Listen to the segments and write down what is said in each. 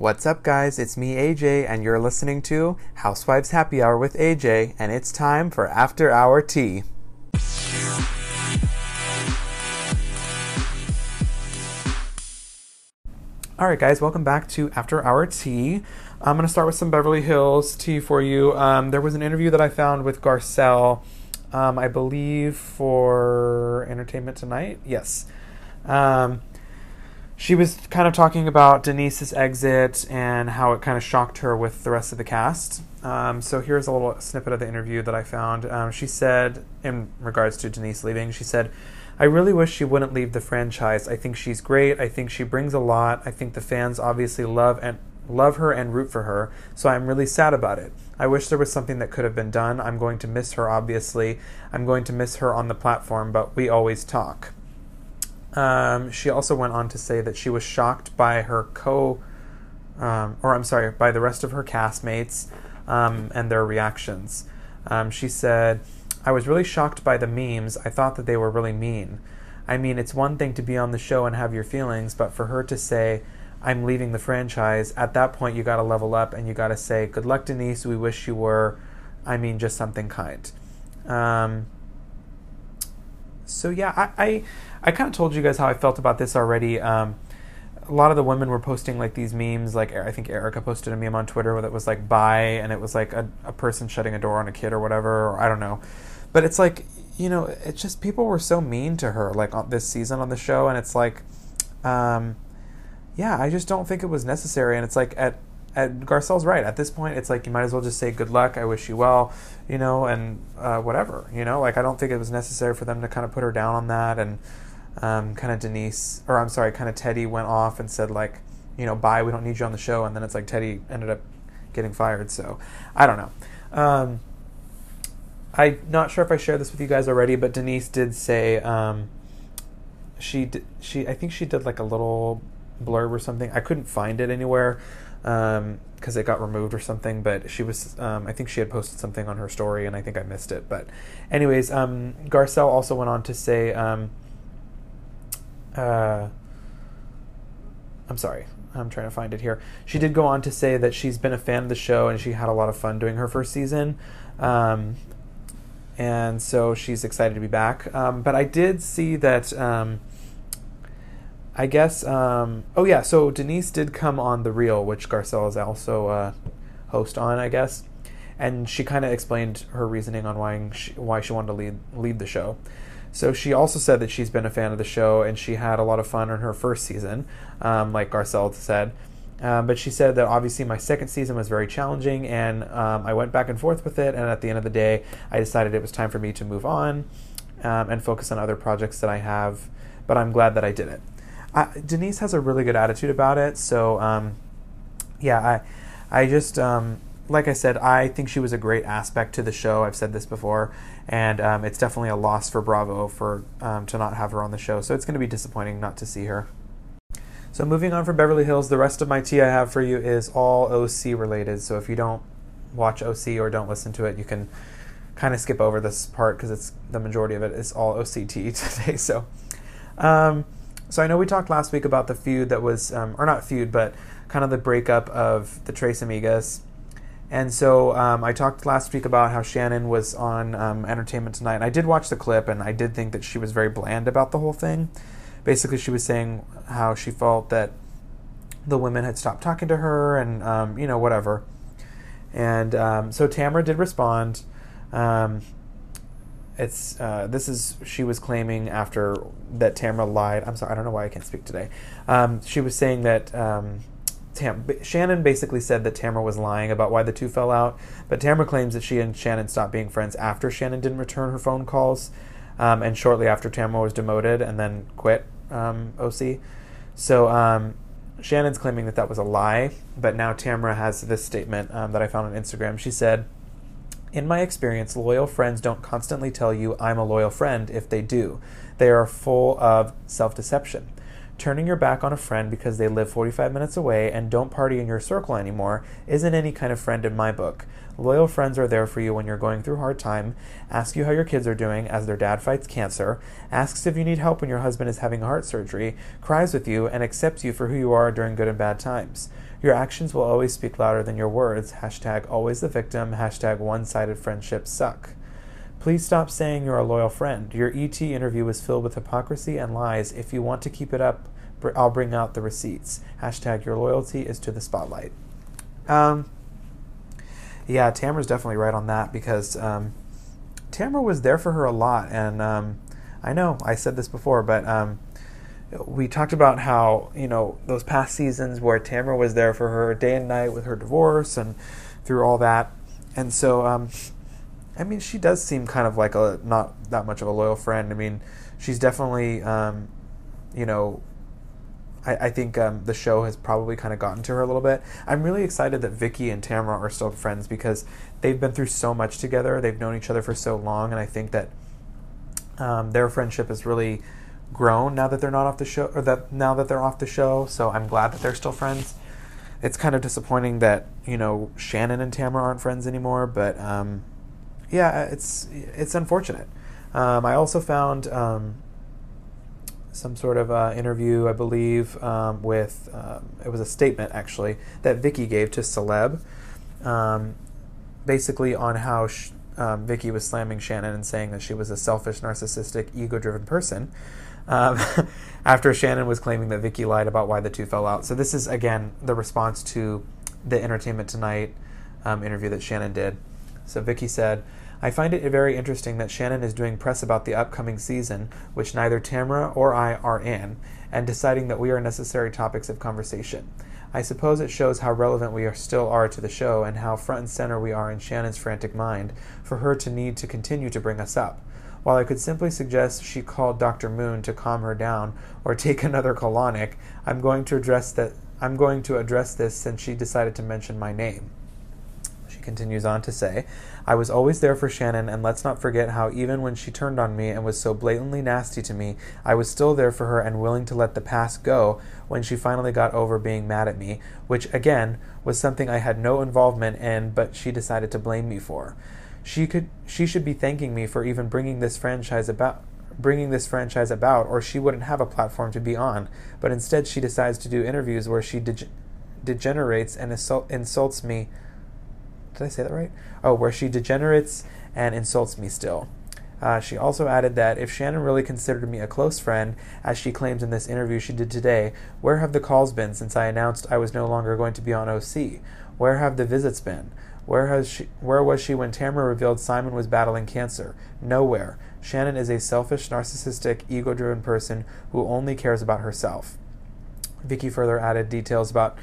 What's up, guys? It's me, AJ, and you're listening to Housewives Happy Hour with AJ, and it's time for After Hour Tea. All right, guys, welcome back to After Hour Tea. I'm going to start with some Beverly Hills tea for you. Um, there was an interview that I found with Garcelle, um, I believe, for Entertainment Tonight. Yes. Um, she was kind of talking about Denise's exit and how it kind of shocked her with the rest of the cast. Um, so here's a little snippet of the interview that I found. Um, she said, in regards to Denise leaving, she said, I really wish she wouldn't leave the franchise. I think she's great. I think she brings a lot. I think the fans obviously love and love her and root for her. So I'm really sad about it. I wish there was something that could have been done. I'm going to miss her obviously. I'm going to miss her on the platform, but we always talk. Um, she also went on to say that she was shocked by her co, um, or I'm sorry, by the rest of her castmates um, and their reactions. Um, she said, I was really shocked by the memes. I thought that they were really mean. I mean, it's one thing to be on the show and have your feelings, but for her to say, I'm leaving the franchise, at that point, you got to level up and you got to say, Good luck, Denise. We wish you were. I mean, just something kind. So, yeah, I. I I kind of told you guys how I felt about this already. Um, a lot of the women were posting like these memes. Like I think Erica posted a meme on Twitter where that was like "bye" and it was like a, a person shutting a door on a kid or whatever. Or I don't know, but it's like you know, it's just people were so mean to her like on this season on the show, and it's like, um, yeah, I just don't think it was necessary. And it's like at at Garcelle's right. At this point, it's like you might as well just say good luck. I wish you well, you know, and uh, whatever, you know. Like I don't think it was necessary for them to kind of put her down on that and um, kind of Denise, or I'm sorry, kind of Teddi went off and said like, you know, bye, we don't need you on the show, and then it's like Teddi ended up getting fired. So I don't know. Um, I'm not sure if I shared this with you guys already, but Denise did say um, she did, she I think she did like a little blurb or something. I couldn't find it anywhere because um, it got removed or something. But she was, um, I think she had posted something on her story, and I think I missed it. But, anyways, um, Garcelle also went on to say um, uh, I'm sorry, I'm trying to find it here. She did go on to say that she's been a fan of the show and she had a lot of fun doing her first season. Um, and so she's excited to be back. Um, but I did see that. I guess. Um, oh yeah, so Denise did come on the Real, which Garcelle is also a host on, I guess, and she kind of explained her reasoning on why she, why she wanted to lead lead the show. So she also said that she's been a fan of the show and she had a lot of fun in her first season, um, like Garcelle said. Um, but she said that obviously my second season was very challenging and um, I went back and forth with it. And at the end of the day, I decided it was time for me to move on um, and focus on other projects that I have. But I'm glad that I did it. Denise has a really good attitude about it. So, um, yeah, I, I just um, like I said, I think she was a great aspect to the show. I've said this before, and um, it's definitely a loss for Bravo for um, to not have her on the show. So it's going to be disappointing not to see her. So moving on from Beverly Hills, the rest of my tea I have for you is all OC related. So if you don't watch OC or don't listen to it, you can kind of skip over this part because it's the majority of it is all OCT today. So, um, so I know we talked last week about the feud that was, um, or not feud, but kind of the breakup of the Tres Amigas and so um, I talked last week about how Shannon was on um, Entertainment Tonight. And I did watch the clip, and I did think that she was very bland about the whole thing. Basically, she was saying how she felt that the women had stopped talking to her, and um, you know whatever. And um, so Tamra did respond. Um, it's uh, this is she was claiming after that Tamra lied. I'm sorry, I don't know why I can't speak today. Um, she was saying that Tam- Shannon basically said that Tamra was lying about why the two fell out, but Tamra claims that she and Shannon stopped being friends after Shannon didn't return her phone calls, um, and shortly after Tamra was demoted and then quit um, OC. So um, Shannon's claiming that that was a lie, but now Tamra has this statement um, that I found on Instagram. She said, "In my experience, loyal friends don't constantly tell you I'm a loyal friend. If they do, they are full of self-deception." Turning your back on a friend because they live 45 minutes away and don't party in your circle anymore isn't any kind of friend in my book. Loyal friends are there for you when you're going through hard time, ask you how your kids are doing as their dad fights cancer, asks if you need help when your husband is having heart surgery, cries with you, and accepts you for who you are during good and bad times. Your actions will always speak louder than your words. Hashtag always the victim. Hashtag one sided friendships suck. Please stop saying you're a loyal friend. Your ET interview was filled with hypocrisy and lies. If you want to keep it up, I'll bring out the receipts. Hashtag your loyalty is to the spotlight. Um, yeah, Tamra's definitely right on that because um, Tamra was there for her a lot. And um, I know I said this before, but um, we talked about how, you know, those past seasons where Tamra was there for her day and night with her divorce and through all that. And so, um, I mean, she does seem kind of like a not that much of a loyal friend. I mean, she's definitely, um, you know, I, I think um, the show has probably kind of gotten to her a little bit. I'm really excited that Vicki and Tamra are still friends because they've been through so much together. They've known each other for so long, and I think that um, their friendship has really grown now that they're not off the show, or that now that they're off the show. So I'm glad that they're still friends. It's kind of disappointing that you know Shannon and Tamra aren't friends anymore, but um, yeah, it's it's unfortunate. Um, I also found um, some sort of uh, interview, I believe, um, with um, it was a statement actually that Vicki gave to Celeb, um, basically on how sh- um, Vicki was slamming Shannon and saying that she was a selfish, narcissistic, ego-driven person. after Shannon was claiming that Vicki lied about why the two fell out. So this is again the response to the Entertainment Tonight interview that Shannon did. So Vicki said. I find it very interesting that Shannon is doing press about the upcoming season, which neither Tamra or I are in, and deciding that we are necessary topics of conversation. I suppose it shows how relevant we are still are to the show and how front and center we are in Shannon's frantic mind for her to need to continue to bring us up. While I could simply suggest she call Dr. Moon to calm her down or take another colonic, I'm going to address that I'm going to address this since she decided to mention my name. Continues on to say, I was always there for Shannon, and let's not forget how even when she turned on me and was so blatantly nasty to me, I was still there for her and willing to let the past go when she finally got over being mad at me, which again was something I had no involvement in, but she decided to blame me for. She could she should be thanking me for even bringing this franchise about bringing this franchise about or she wouldn't have a platform to be on, but instead she decides to do interviews where she de- degenerates and insult- insults me did I say that right? Oh, where she degenerates and insults me still. Uh, she also added that if Shannon really considered me a close friend, as she claims in this interview she did today, where have the calls been since I announced I was no longer going to be on OC? Where have the visits been? Where has she? Where was she when Tamra revealed Simon was battling cancer? Nowhere. Shannon is a selfish, narcissistic, ego-driven person who only cares about herself. Vicki further added details about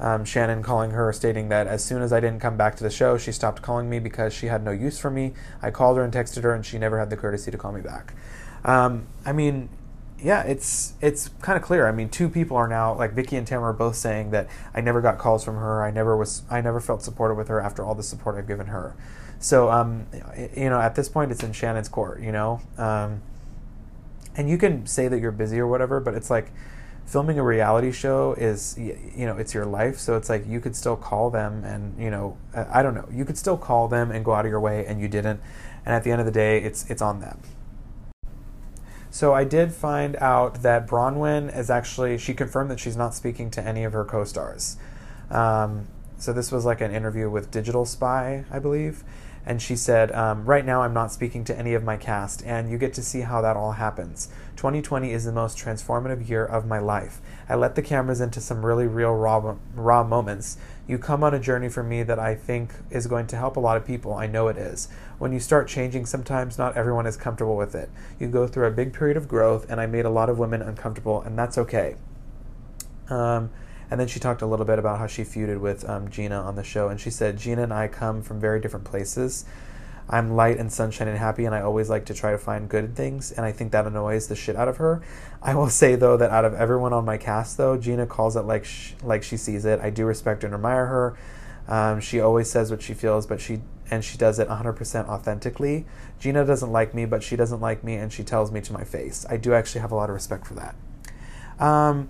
um, Shannon calling her, stating that as soon as I didn't come back to the show, she stopped calling me because she had no use for me. I called her and texted her, and she never had the courtesy to call me back. Um, I mean, yeah, it's it's kind of clear. I mean, two people are now like Vicki and Tamra are both saying that I never got calls from her. I never was. I never felt supported with her after all the support I've given her. So, um, you know, at this point, it's in Shannon's court. You know, um, and you can say that you're busy or whatever, but it's like filming a reality show is you know it's your life. So it's like you could still call them and you know i don't know. You could still call them and go out of your way and you didn't. And at the end of the day it's it's on them. So i did find out that Braunwyn is actually she confirmed that she's not speaking to any of her co-stars. Um, so this was like an interview with digital spy i believe and she said, um, Right now, I'm not speaking to any of my cast, and you get to see how that all happens. 2020 is the most transformative year of my life. I let the cameras into some really real, raw, raw moments. You come on a journey for me that I think is going to help a lot of people. I know it is. When you start changing, sometimes not everyone is comfortable with it. You go through a big period of growth, and I made a lot of women uncomfortable, and that's okay. Um, and then she talked a little bit about how she feuded with um, Gina on the show. And she said, Gina and I come from very different places. I'm light and sunshine and happy, and I always like to try to find good things, and I think that annoys the shit out of her. I will say though that out of everyone on my cast, though, Gina calls it like sh- like she sees it. I do respect and admire her. Um, she always says what she feels, but she and she does it 100% authentically. Gina doesn't like me, but she doesn't like me, and she tells me to my face. I do actually have a lot of respect for that. Um,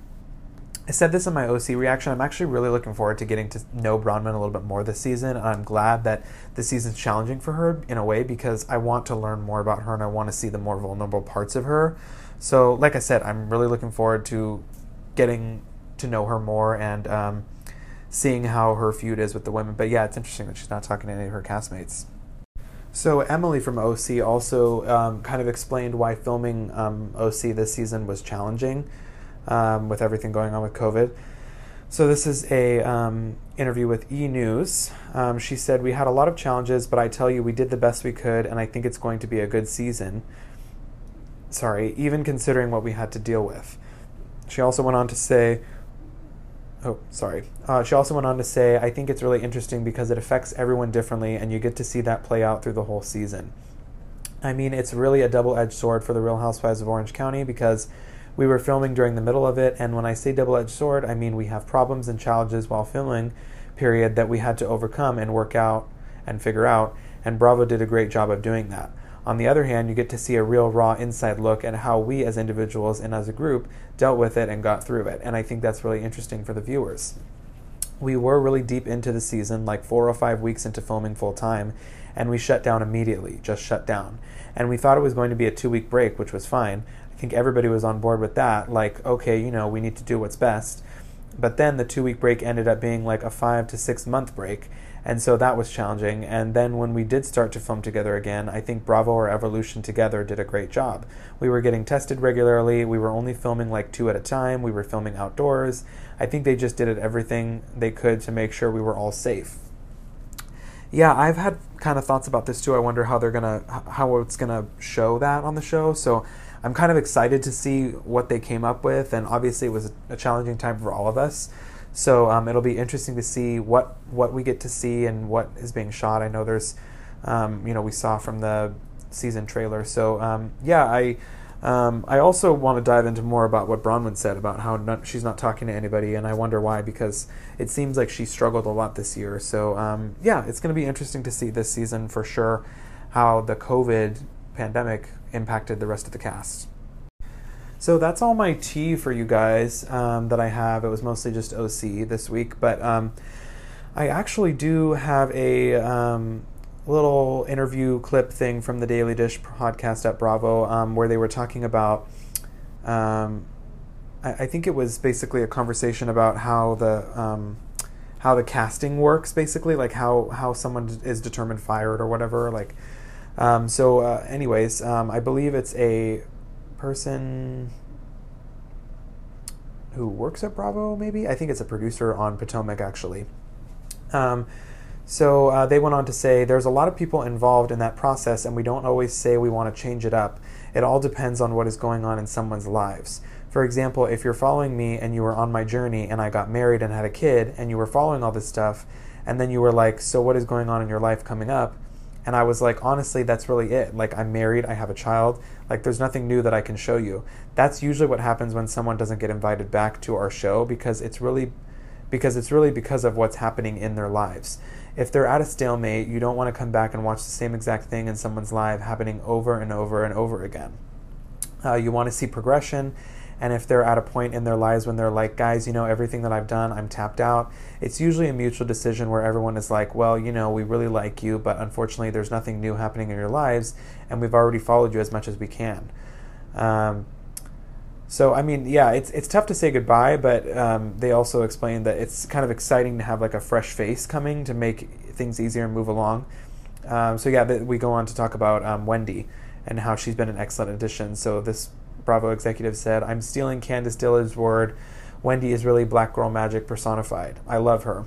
I said this in my OC reaction. I'm actually really looking forward to getting to know Braunwyn a little bit more this season. I'm glad that this season's challenging for her in a way because I want to learn more about her and I want to see the more vulnerable parts of her. So, like I said, I'm really looking forward to getting to know her more and um, seeing how her feud is with the women. But yeah, it's interesting that she's not talking to any of her castmates. So Emily from OC also um, kind of explained why filming um, OC this season was challenging um, with everything going on with COVID. So this is a um, interview with E News. Um, she said we had a lot of challenges, but I tell you we did the best we could, and I think it's going to be a good season. Sorry, even considering what we had to deal with. She also went on to say. Oh, sorry. Uh, she also went on to say, I think it's really interesting because it affects everyone differently, and you get to see that play out through the whole season. I mean, it's really a double edged sword for the Real Housewives of Orange County because we were filming during the middle of it, and when I say double edged sword, I mean we have problems and challenges while filming, period, that we had to overcome and work out and figure out, and Bravo did a great job of doing that. On the other hand, you get to see a real raw inside look at how we as individuals and as a group dealt with it and got through it, and I think that's really interesting for the viewers. We were really deep into the season, like four or five weeks into filming full time, and we shut down immediately, just shut down. And we thought it was going to be a two week break, which was fine, think everybody was on board with that. Like, okay, you know, we need to do what's best. But then the two week break ended up being like a five to six month break. And so that was challenging. And then when we did start to film together again, I think Bravo or Evolution together did a great job. We were getting tested regularly. We were only filming like two at a time. We were filming outdoors. I think they just did everything they could to make sure we were all safe. Yeah, I've had kind of thoughts about this too. I wonder how they're gonna how it's gonna show that on the show. So I'm kind of excited to see what they came up with, and obviously it was a challenging time for all of us. So um, it'll be interesting to see what what we get to see and what is being shot. I know there's, um, you know, we saw from the season trailer. So um, yeah, I. Um, I also want to dive into more about what Braunwyn said about how not, she's not talking to anybody, and I wonder why because it seems like she struggled a lot this year. So um, yeah, it's going to be interesting to see this season for sure how the COVID pandemic impacted the rest of the cast. So that's all my tea for you guys um, that I have. It was mostly just OC this week, but um, I actually do have a um, little interview clip thing from the Daily Dish podcast at Bravo um, where they were talking about. Um, I, I, think it was basically a conversation about how the um, how the casting works, basically, like how how someone is determined fired or whatever, like um, so, uh, anyways, um, I believe it's a person who works at Bravo, maybe? I think it's a producer on Potomac, actually. Um, so uh, they went on to say there's a lot of people involved in that process, and we don't always say we want to change it up. It all depends on what is going on in someone's lives. For example, if you're following me and you were on my journey and I got married and had a kid and you were following all this stuff, and then you were like, So what is going on in your life coming up? And I was like, honestly, that's really it. Like, I'm married, I have a child. Like, there's nothing new that I can show you. That's usually what happens when someone doesn't get invited back to our show because it's really because it's really because of what's happening in their lives. If they're at a stalemate, you don't want to come back and watch the same exact thing in someone's life happening over and over and over again. Uh, you want to see progression and if they're at a point in their lives when they're like, guys, you know, everything that I've done, I'm tapped out, it's usually a mutual decision where everyone is like, well, you know, we really like you, but unfortunately, there's nothing new happening in your lives, and we've already followed you as much as we can. Um, so I mean, yeah, it's it's tough to say goodbye, but um, they also explained that it's kind of exciting to have like a fresh face coming to make things easier and move along. Um, so yeah, we go on to talk about um, Wendy and how she's been an excellent addition. So this Bravo executive said, I'm stealing Candiace Dillard's word. Wendy is really black girl magic personified. I love her.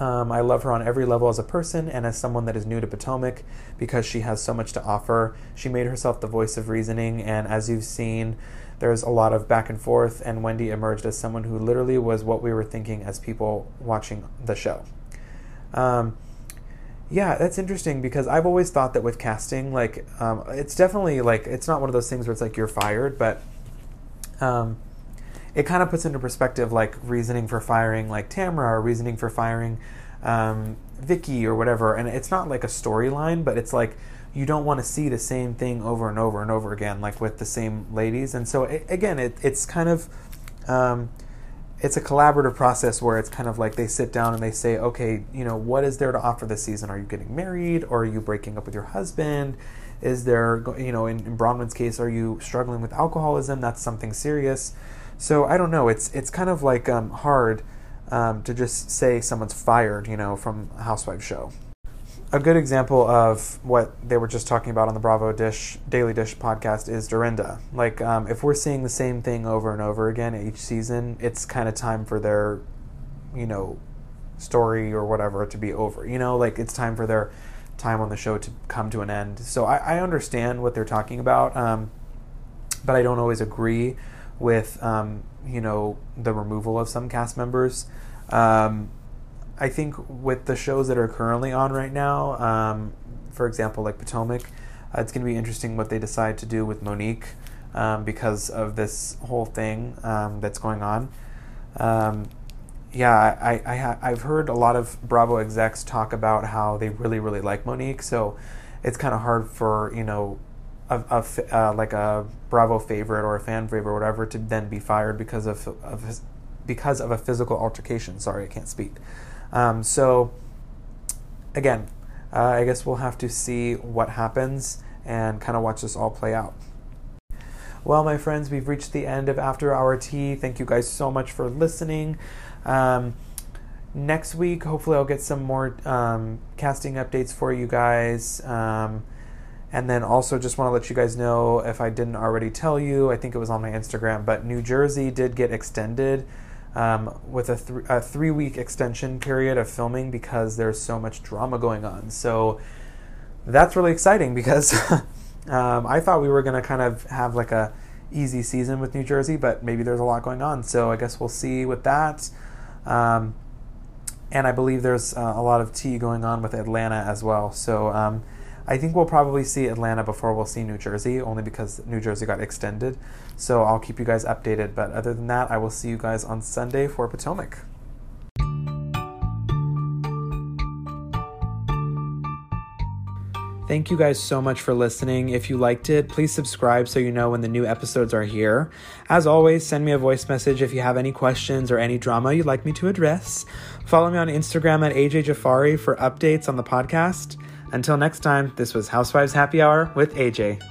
Um, I love her on every level as a person and as someone that is new to Potomac because she has so much to offer. She made herself the voice of reasoning, and as you've seen, there's a lot of back and forth, and Wendy emerged as someone who literally was what we were thinking as people watching the show. Um, yeah, that's interesting because I've always thought that with casting, like, um, it's definitely like it's not one of those things where it's like you're fired, but um, it kind of puts into perspective like reasoning for firing like Tamra or reasoning for firing um, Vicki or whatever, and it's not like a storyline, but it's like you don't want to see the same thing over and over and over again, like with the same ladies, and so it, again, it, it's kind of Um, it's a collaborative process where it's kind of like they sit down and they say, okay, you know, what is there to offer this season? Are you getting married or are you breaking up with your husband? Is there, you know, in, in Braunwyn's case, are you struggling with alcoholism? That's something serious. So I don't know. It's it's kind of like um, hard um, to just say someone's fired, you know, from a housewife show a good example of what they were just talking about on the Bravo Dish Daily Dish podcast is Dorinda. Like, um, if we're seeing the same thing over and over again each season, it's kind of time for their, you know, story or whatever to be over. You know, like it's time for their time on the show to come to an end. So I, I understand what they're talking about, um, but I don't always agree with, um, you know, the removal of some cast members. Um, I think with the shows that are currently on right now, um, for example, like Potomac, uh, it's going to be interesting what they decide to do with Monique um, because of this whole thing um, that's going on. Um, yeah, I, I, ha- I've heard a lot of Bravo execs talk about how they really, really like Monique, so it's kind of hard for, you know, a, a uh, like a Bravo favorite or a fan favorite or whatever to then be fired because of, of his, because of a physical altercation. Sorry, I can't speak. Um, so, again, uh, I guess we'll have to see what happens and kind of watch this all play out. Well, my friends, we've reached the end of After Hour Tea. Thank you guys so much for listening. Um, next week, hopefully, I'll get some more um, casting updates for you guys. Um, and then also, just want to let you guys know if I didn't already tell you, I think it was on my Instagram, but New Jersey did get extended um, with a, th- a three week extension period of filming because there's so much drama going on. So that's really exciting because um, I thought we were going to kind of have like a easy season with New Jersey, but maybe there's a lot going on. So I guess we'll see with that. Um, and I believe there's uh, a lot of tea going on with Atlanta as well. So um, I think we'll probably see Atlanta before we'll see New Jersey, only because New Jersey got extended. So I'll keep you guys updated. But other than that, I will see you guys on Sunday for Potomac. Thank you guys so much for listening. If you liked it, please subscribe so you know when the new episodes are here. As always, send me a voice message if you have any questions or any drama you'd like me to address. Follow me on Instagram at AJ Jafari for updates on the podcast. Until next time, this was Housewives Happy Hour with AJ.